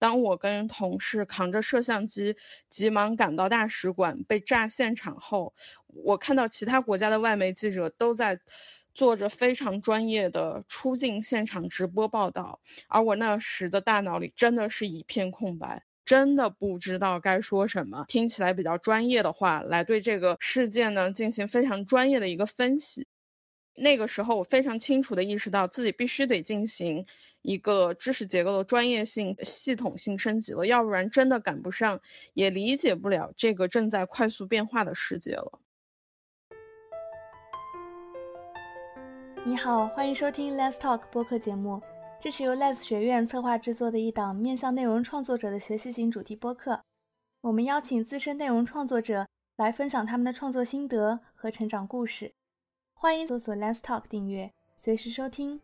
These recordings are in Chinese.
当我跟同事扛着摄像机急忙赶到大使馆被炸现场后，我看到其他国家的外媒记者都在做着非常专业的出境现场直播报道，而我那时的大脑里真的是一片空白，真的不知道该说什么。听起来比较专业的话来对这个事件呢进行非常专业的一个分析。那个时候，我非常清楚地意识到自己必须得进行。一个知识结构的专业性、系统性升级了，要不然真的赶不上，也理解不了这个正在快速变化的世界了。你好，欢迎收听 Let's Talk 播客节目，这是由 Let's 学院策划制作的一档面向内容创作者的学习型主题播客。我们邀请资深内容创作者来分享他们的创作心得和成长故事。欢迎搜索 Let's Talk 订阅，随时收听。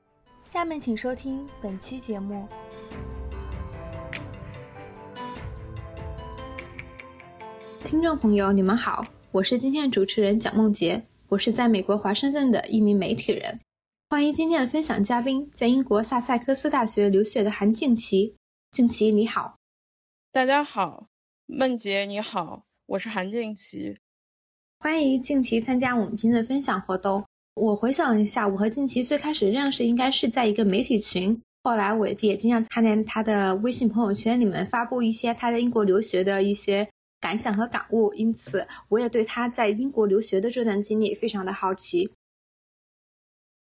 下面请收听本期节目。听众朋友，你们好，我是今天的主持人蒋梦洁，我是在美国华盛顿的一名媒体人。欢迎今天的分享嘉宾，在英国萨塞克斯大学留学的韩静琪。静琪你好，大家好，梦洁你好，我是韩静琪。欢迎静琪参加我们今天的分享活动。我回想一下，我和静琪最开始认识应该是在一个媒体群，后来我也经常看见他的微信朋友圈里面发布一些他在英国留学的一些感想和感悟，因此我也对他在英国留学的这段经历非常的好奇。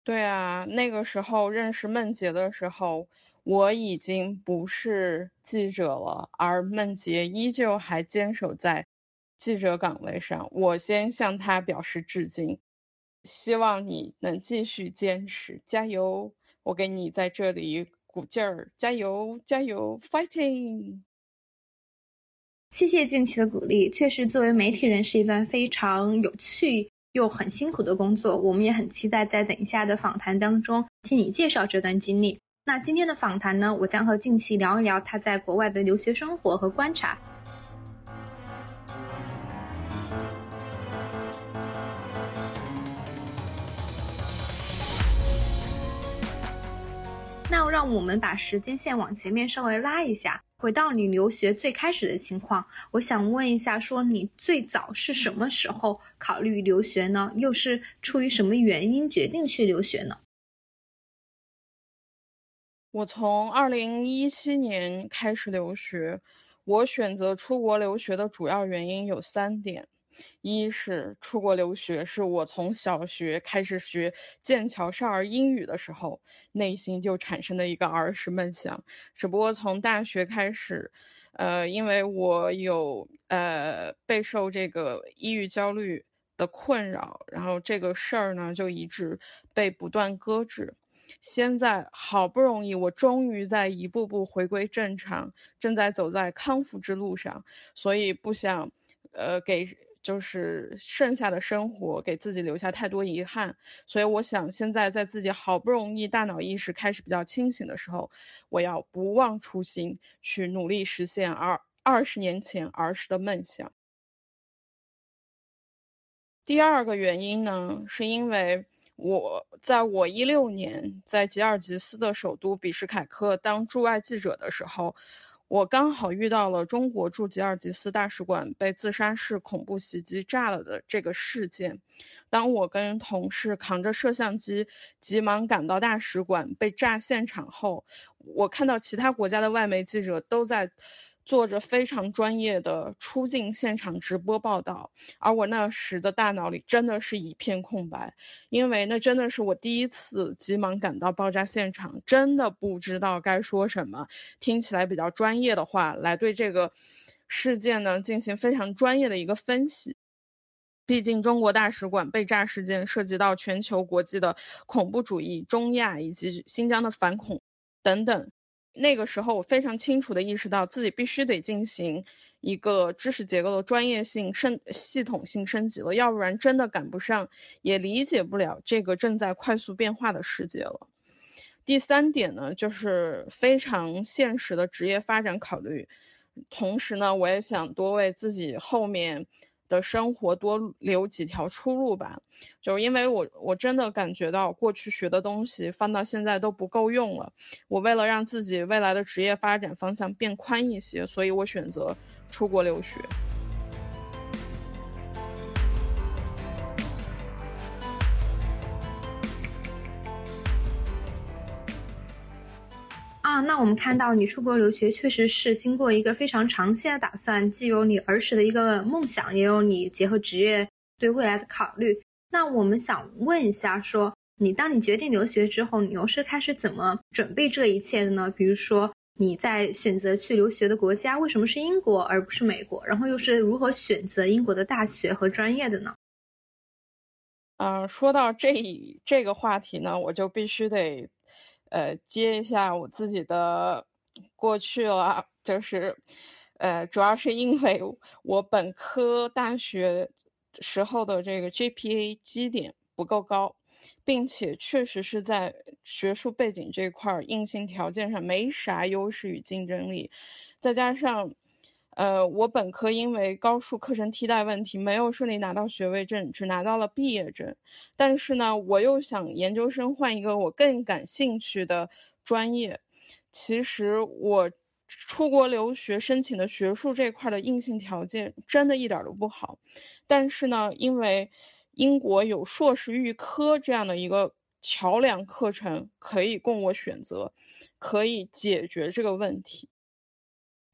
对啊，那个时候认识梦洁的时候，我已经不是记者了，而梦洁依旧还坚守在记者岗位上，我先向他表示致敬。希望你能继续坚持，加油！我给你在这里鼓劲儿，加油，加油，fighting！谢谢近期的鼓励。确实，作为媒体人是一段非常有趣又很辛苦的工作。我们也很期待在等一下的访谈当中听你介绍这段经历。那今天的访谈呢，我将和近期聊一聊他在国外的留学生活和观察。那让我们把时间线往前面稍微拉一下，回到你留学最开始的情况。我想问一下，说你最早是什么时候考虑留学呢？又是出于什么原因决定去留学呢？我从二零一七年开始留学，我选择出国留学的主要原因有三点。一是出国留学，是我从小学开始学剑桥少儿英语的时候，内心就产生的一个儿时梦想。只不过从大学开始，呃，因为我有呃备受这个抑郁焦虑的困扰，然后这个事儿呢就一直被不断搁置。现在好不容易，我终于在一步步回归正常，正在走在康复之路上，所以不想呃给。就是剩下的生活给自己留下太多遗憾，所以我想现在在自己好不容易大脑意识开始比较清醒的时候，我要不忘初心，去努力实现二二十年前儿时的梦想。第二个原因呢，是因为我在我一六年在吉尔吉斯的首都比什凯克当驻外记者的时候。我刚好遇到了中国驻吉尔吉斯大使馆被自杀式恐怖袭击炸了的这个事件。当我跟同事扛着摄像机急忙赶到大使馆被炸现场后，我看到其他国家的外媒记者都在。做着非常专业的出境现场直播报道，而我那时的大脑里真的是一片空白，因为那真的是我第一次急忙赶到爆炸现场，真的不知道该说什么。听起来比较专业的话来对这个事件呢进行非常专业的一个分析。毕竟中国大使馆被炸事件涉及到全球国际的恐怖主义、中亚以及新疆的反恐等等。那个时候，我非常清楚地意识到自己必须得进行一个知识结构的专业性升系统性升级了，要不然真的赶不上，也理解不了这个正在快速变化的世界了。第三点呢，就是非常现实的职业发展考虑，同时呢，我也想多为自己后面。的生活多留几条出路吧。就是因为我我真的感觉到过去学的东西放到现在都不够用了。我为了让自己未来的职业发展方向变宽一些，所以我选择出国留学。啊，那我们看到你出国留学确实是经过一个非常长期的打算，既有你儿时的一个梦想，也有你结合职业对未来的考虑。那我们想问一下，说你当你决定留学之后，你又是开始怎么准备这一切的呢？比如说你在选择去留学的国家，为什么是英国而不是美国？然后又是如何选择英国的大学和专业的呢？嗯，说到这这个话题呢，我就必须得。呃，接一下我自己的过去了，就是，呃，主要是因为我本科大学时候的这个 GPA 基点不够高，并且确实是在学术背景这块硬性条件上没啥优势与竞争力，再加上。呃，我本科因为高数课程替代问题没有顺利拿到学位证，只拿到了毕业证。但是呢，我又想研究生换一个我更感兴趣的专业。其实我出国留学申请的学术这块的硬性条件真的一点都不好。但是呢，因为英国有硕士预科这样的一个桥梁课程可以供我选择，可以解决这个问题。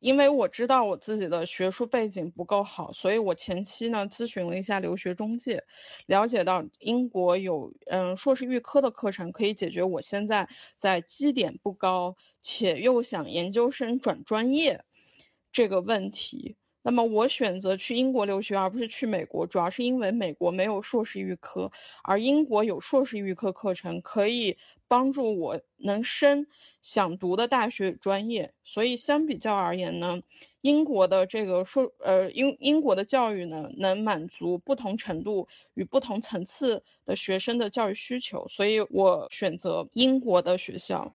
因为我知道我自己的学术背景不够好，所以我前期呢咨询了一下留学中介，了解到英国有嗯硕士预科的课程可以解决我现在在基点不高且又想研究生转专业这个问题。那么我选择去英国留学而不是去美国，主要是因为美国没有硕士预科，而英国有硕士预科课程可以帮助我能升。想读的大学专业，所以相比较而言呢，英国的这个硕呃英英国的教育呢，能满足不同程度与不同层次的学生的教育需求，所以我选择英国的学校。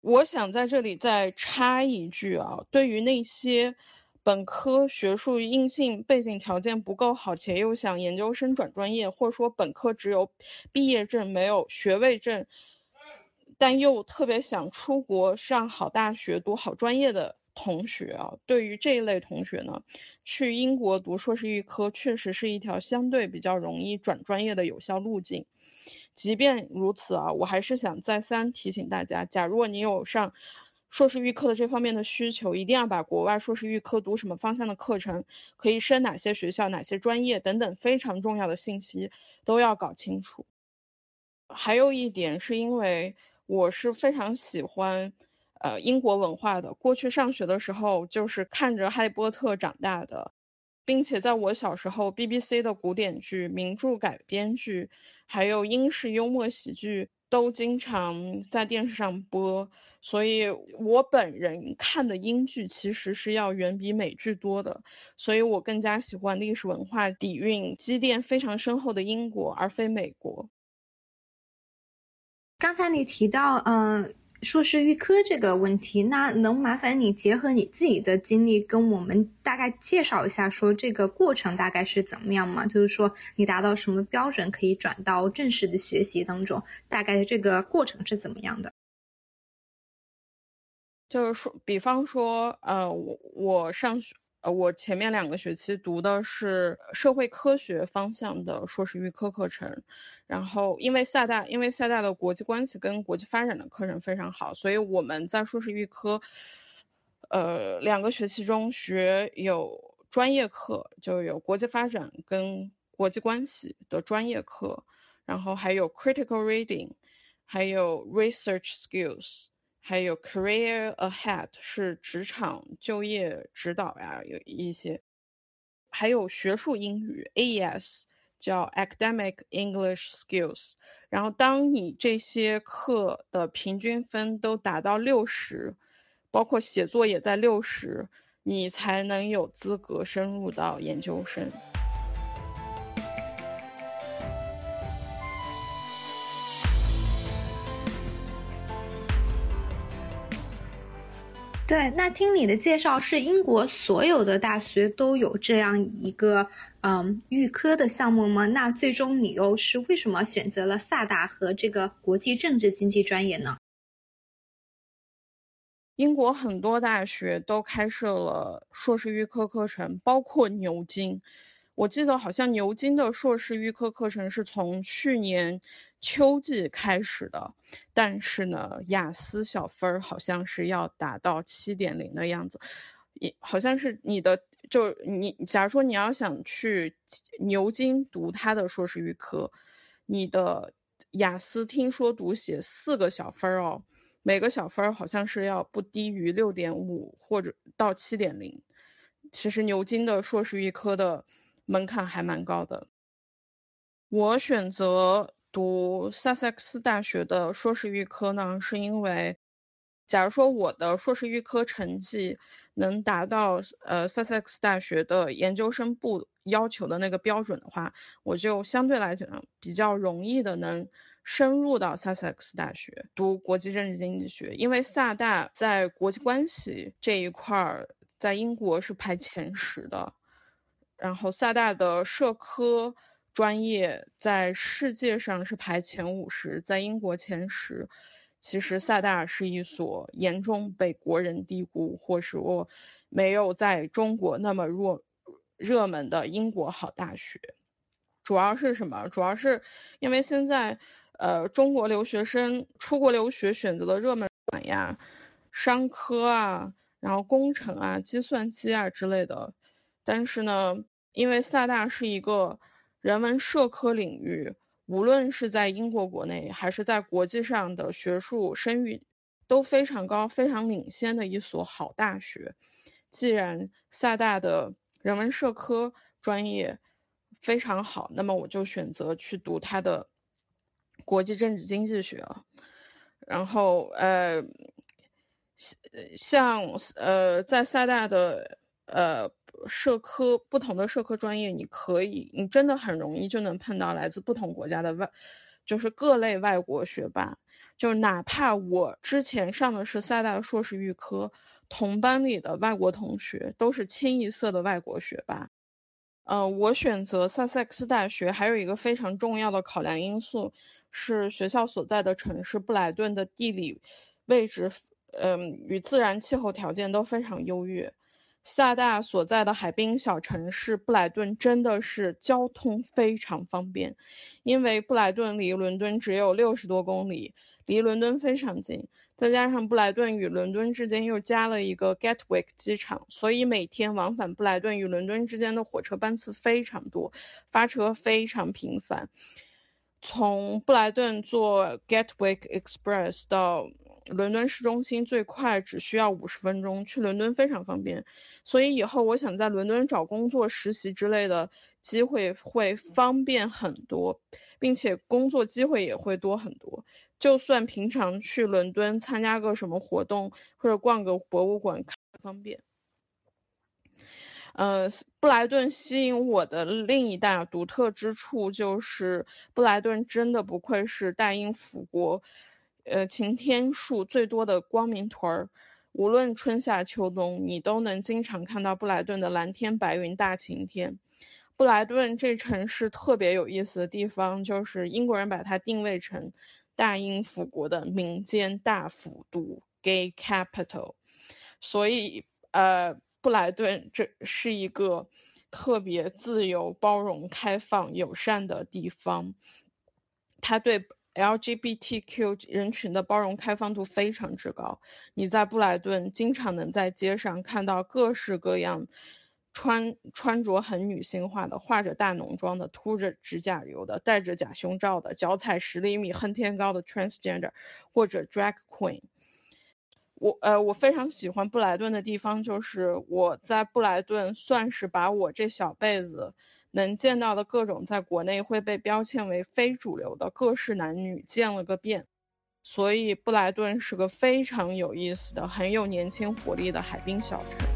我想在这里再插一句啊，对于那些本科学术硬性背景条件不够好，且又想研究生转专业，或者说本科只有毕业证没有学位证。但又特别想出国上好大学、读好专业的同学啊，对于这一类同学呢，去英国读硕士预科确实是一条相对比较容易转专业的有效路径。即便如此啊，我还是想再三提醒大家，假如你有上硕士预科的这方面的需求，一定要把国外硕士预科读什么方向的课程，可以升哪些学校、哪些专业等等非常重要的信息都要搞清楚。还有一点是因为。我是非常喜欢，呃，英国文化的。过去上学的时候，就是看着《哈利波特》长大的，并且在我小时候，BBC 的古典剧、名著改编剧，还有英式幽默喜剧都经常在电视上播。所以，我本人看的英剧其实是要远比美剧多的。所以我更加喜欢历史文化底蕴积淀非常深厚的英国，而非美国。刚才你提到，嗯，硕士预科这个问题，那能麻烦你结合你自己的经历，跟我们大概介绍一下，说这个过程大概是怎么样吗？就是说你达到什么标准可以转到正式的学习当中，大概这个过程是怎么样的？就是说，比方说，呃，我我上学。呃，我前面两个学期读的是社会科学方向的硕士预科课程，然后因为厦大，因为厦大的国际关系跟国际发展的课程非常好，所以我们在硕士预科，呃，两个学期中学有专业课，就有国际发展跟国际关系的专业课，然后还有 critical reading，还有 research skills。还有 career ahead 是职场就业指导呀，有一些，还有学术英语 AES 叫 academic English skills。然后当你这些课的平均分都达到六十，包括写作也在六十，你才能有资格深入到研究生。对，那听你的介绍，是英国所有的大学都有这样一个嗯预科的项目吗？那最终你又是为什么选择了萨大和这个国际政治经济专业呢？英国很多大学都开设了硕士预科课程，包括牛津。我记得好像牛津的硕士预科课程是从去年。秋季开始的，但是呢，雅思小分好像是要达到七点零的样子，也好像是你的，就你，假如说你要想去牛津读他的硕士预科，你的雅思听说读写四个小分哦，每个小分好像是要不低于六点五或者到七点零，其实牛津的硕士预科的门槛还蛮高的，我选择。读萨塞克斯大学的硕士预科呢，是因为，假如说我的硕士预科成绩能达到呃萨塞克斯大学的研究生部要求的那个标准的话，我就相对来讲比较容易的能深入到萨塞克斯大学读国际政治经济学，因为萨大在国际关系这一块儿在英国是排前十的，然后萨大的社科。专业在世界上是排前五十，在英国前十。其实萨大是一所严重被国人低估，或是说没有在中国那么热热门的英国好大学。主要是什么？主要是因为现在，呃，中国留学生出国留学选择的热门呀，商科啊，然后工程啊，计算机啊之类的。但是呢，因为萨大是一个。人文社科领域，无论是在英国国内还是在国际上的学术声誉都非常高、非常领先的一所好大学。既然萨大的人文社科专业非常好，那么我就选择去读它的国际政治经济学。然后，呃，像呃，在萨大的呃。社科不同的社科专业，你可以，你真的很容易就能碰到来自不同国家的外，就是各类外国学霸。就哪怕我之前上的是萨大硕士预科，同班里的外国同学都是清一色的外国学霸。嗯，我选择萨塞克斯大学还有一个非常重要的考量因素，是学校所在的城市布莱顿的地理位置，嗯，与自然气候条件都非常优越。厦大所在的海滨小城市布莱顿真的是交通非常方便，因为布莱顿离伦敦只有六十多公里，离伦敦非常近。再加上布莱顿与伦敦之间又加了一个 Gatwick 机场，所以每天往返布莱顿与伦敦之间的火车班次非常多，发车非常频繁。从布莱顿坐 Gatwick Express 到伦敦市中心最快只需要五十分钟，去伦敦非常方便，所以以后我想在伦敦找工作、实习之类的机会会方便很多，并且工作机会也会多很多。就算平常去伦敦参加个什么活动或者逛个博物馆，方便。呃，布莱顿吸引我的另一大独特之处就是布莱顿真的不愧是大英府国。呃，晴天数最多的光明屯儿，无论春夏秋冬，你都能经常看到布莱顿的蓝天白云大晴天。布莱顿这城市特别有意思的地方，就是英国人把它定位成大英府国的民间大府都 （Gay Capital），所以呃，布莱顿这是一个特别自由、包容、开放、友善的地方，它对。LGBTQ 人群的包容开放度非常之高，你在布莱顿经常能在街上看到各式各样穿穿着很女性化的、化着大浓妆的、涂着指甲油的、戴着假胸罩的、脚踩十厘米恨天高的 transgender 或者 drag queen。我呃，我非常喜欢布莱顿的地方就是我在布莱顿算是把我这小辈子。能见到的各种在国内会被标签为非主流的各式男女见了个遍，所以布莱顿是个非常有意思的、很有年轻活力的海滨小城。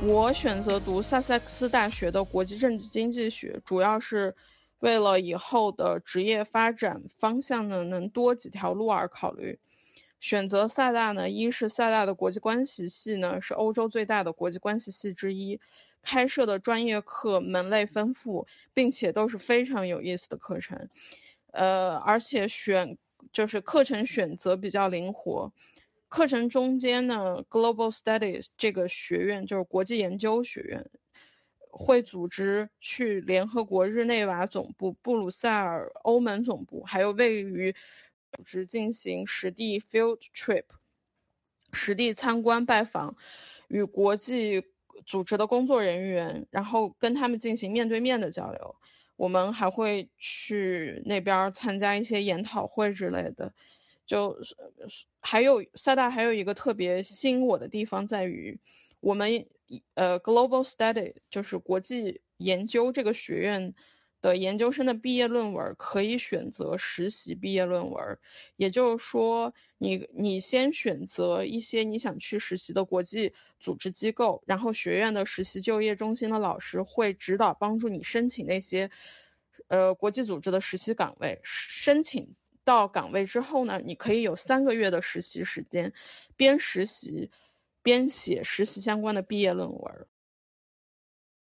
我选择读萨塞克斯大学的国际政治经济学，主要是为了以后的职业发展方向呢能多几条路而考虑。选择萨大呢，一是萨大的国际关系系呢是欧洲最大的国际关系系之一，开设的专业课门类丰富，并且都是非常有意思的课程。呃，而且选就是课程选择比较灵活。课程中间呢，Global Studies 这个学院就是国际研究学院，会组织去联合国日内瓦总部、布鲁塞尔欧盟总部，还有位于组织进行实地 field trip，实地参观拜访，与国际组织的工作人员，然后跟他们进行面对面的交流。我们还会去那边参加一些研讨会之类的。就还有萨大还有一个特别吸引我的地方在于，我们呃 Global Study 就是国际研究这个学院的研究生的毕业论文可以选择实习毕业论文，也就是说你你先选择一些你想去实习的国际组织机构，然后学院的实习就业中心的老师会指导帮助你申请那些呃国际组织的实习岗位，申请。到岗位之后呢，你可以有三个月的实习时间，边实习编写实习相关的毕业论文。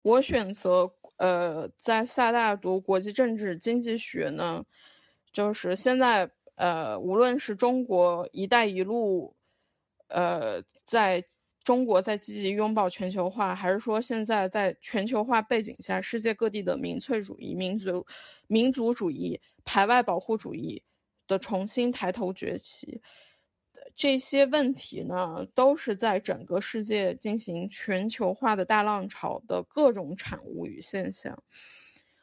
我选择呃在厦大读国际政治经济学呢，就是现在呃无论是中国“一带一路”，呃在中国在积极拥抱全球化，还是说现在在全球化背景下，世界各地的民粹主义、民族民族主义、排外保护主义。的重新抬头崛起，这些问题呢，都是在整个世界进行全球化的大浪潮的各种产物与现象。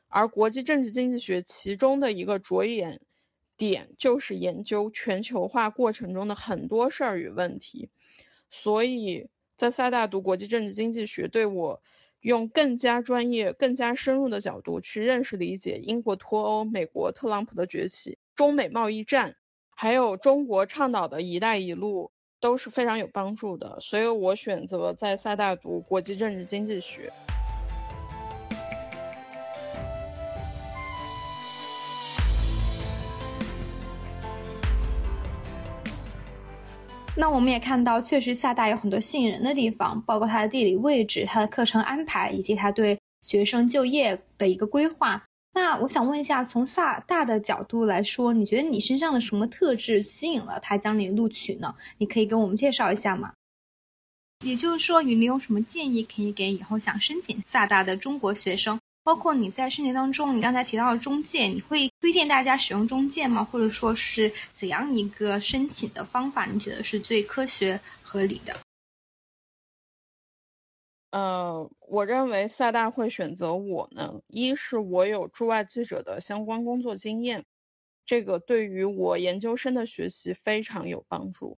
而国际政治经济学其中的一个着眼点，就是研究全球化过程中的很多事儿与问题。所以在萨大读国际政治经济学，对我用更加专业、更加深入的角度去认识理解英国脱欧、美国特朗普的崛起。中美贸易战，还有中国倡导的一带一路都是非常有帮助的，所以我选择在厦大读国际政治经济学。那我们也看到，确实厦大有很多吸引人的地方，包括它的地理位置、它的课程安排，以及它对学生就业的一个规划。那我想问一下，从萨大的角度来说，你觉得你身上的什么特质吸引了他将你录取呢？你可以跟我们介绍一下吗？也就是说，你有什么建议可以给以后想申请萨大的中国学生？包括你在申请当中，你刚才提到了中介，你会推荐大家使用中介吗？或者说是怎样一个申请的方法，你觉得是最科学合理的？呃，我认为萨大会选择我呢，一是我有驻外记者的相关工作经验，这个对于我研究生的学习非常有帮助；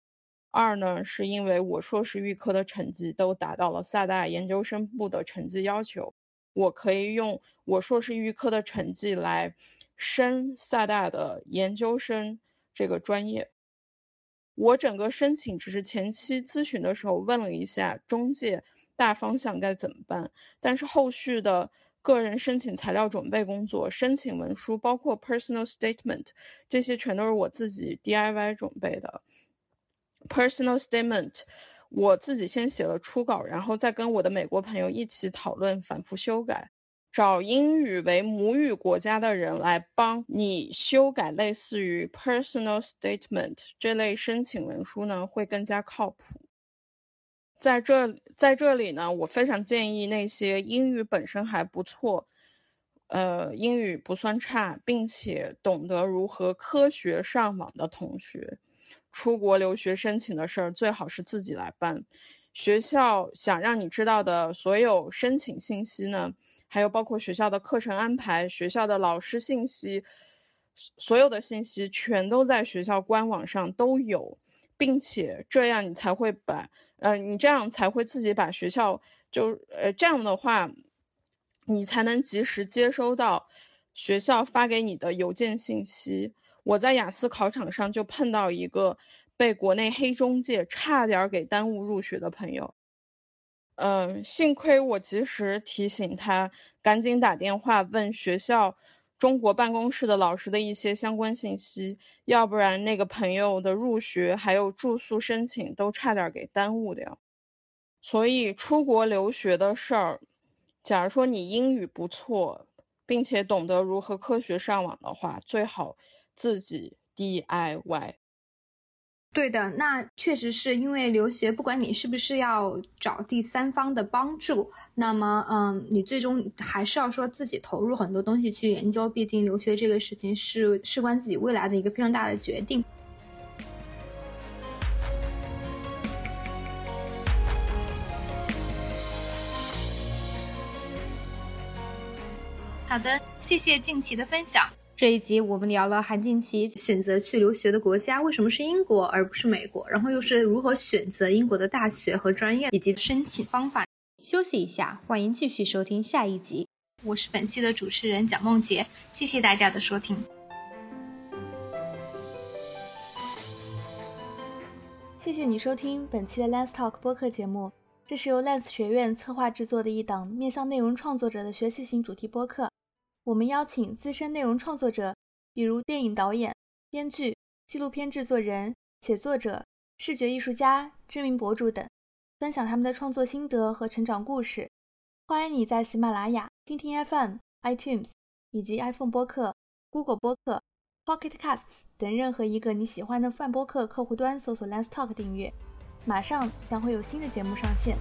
二呢，是因为我硕士预科的成绩都达到了萨大研究生部的成绩要求，我可以用我硕士预科的成绩来升萨大的研究生这个专业。我整个申请只是前期咨询的时候问了一下中介。大方向该怎么办？但是后续的个人申请材料准备工作、申请文书，包括 personal statement，这些全都是我自己 DIY 准备的。personal statement，我自己先写了初稿，然后再跟我的美国朋友一起讨论，反复修改，找英语为母语国家的人来帮你修改类似于 personal statement 这类申请文书呢，会更加靠谱。在这在这里呢，我非常建议那些英语本身还不错，呃，英语不算差，并且懂得如何科学上网的同学，出国留学申请的事儿最好是自己来办。学校想让你知道的所有申请信息呢，还有包括学校的课程安排、学校的老师信息，所有的信息全都在学校官网上都有，并且这样你才会把。呃，你这样才会自己把学校就呃这样的话，你才能及时接收到学校发给你的邮件信息。我在雅思考场上就碰到一个被国内黑中介差点给耽误入学的朋友，嗯，幸亏我及时提醒他，赶紧打电话问学校中国办公室的老师的一些相关信息，要不然那个朋友的入学还有住宿申请都差点给耽误掉。所以出国留学的事儿，假如说你英语不错，并且懂得如何科学上网的话，最好自己 DIY。对的，那确实是因为留学，不管你是不是要找第三方的帮助，那么，嗯，你最终还是要说自己投入很多东西去研究，毕竟留学这个事情是事关自己未来的一个非常大的决定。好的，谢谢静琪的分享。这一集我们聊了韩静琪选择去留学的国家为什么是英国而不是美国，然后又是如何选择英国的大学和专业以及申请方法。休息一下，欢迎继续收听下一集。我是本期的主持人蒋梦洁，谢谢大家的收听。谢谢你收听本期的 Let's Talk 播客节目，这是由 Let's 学院策划制作的一档面向内容创作者的学习型主题播客。我们邀请资深内容创作者，比如电影导演、编剧、纪录片制作人、写作者、视觉艺术家、知名博主等，分享他们的创作心得和成长故事。欢迎你在喜马拉雅、听听 FM、iTunes 以及 iPhone 播客、Google 播客、Pocket Casts 等任何一个你喜欢的泛播客客户端搜索 “Lens Talk” 订阅。马上将会有新的节目上线。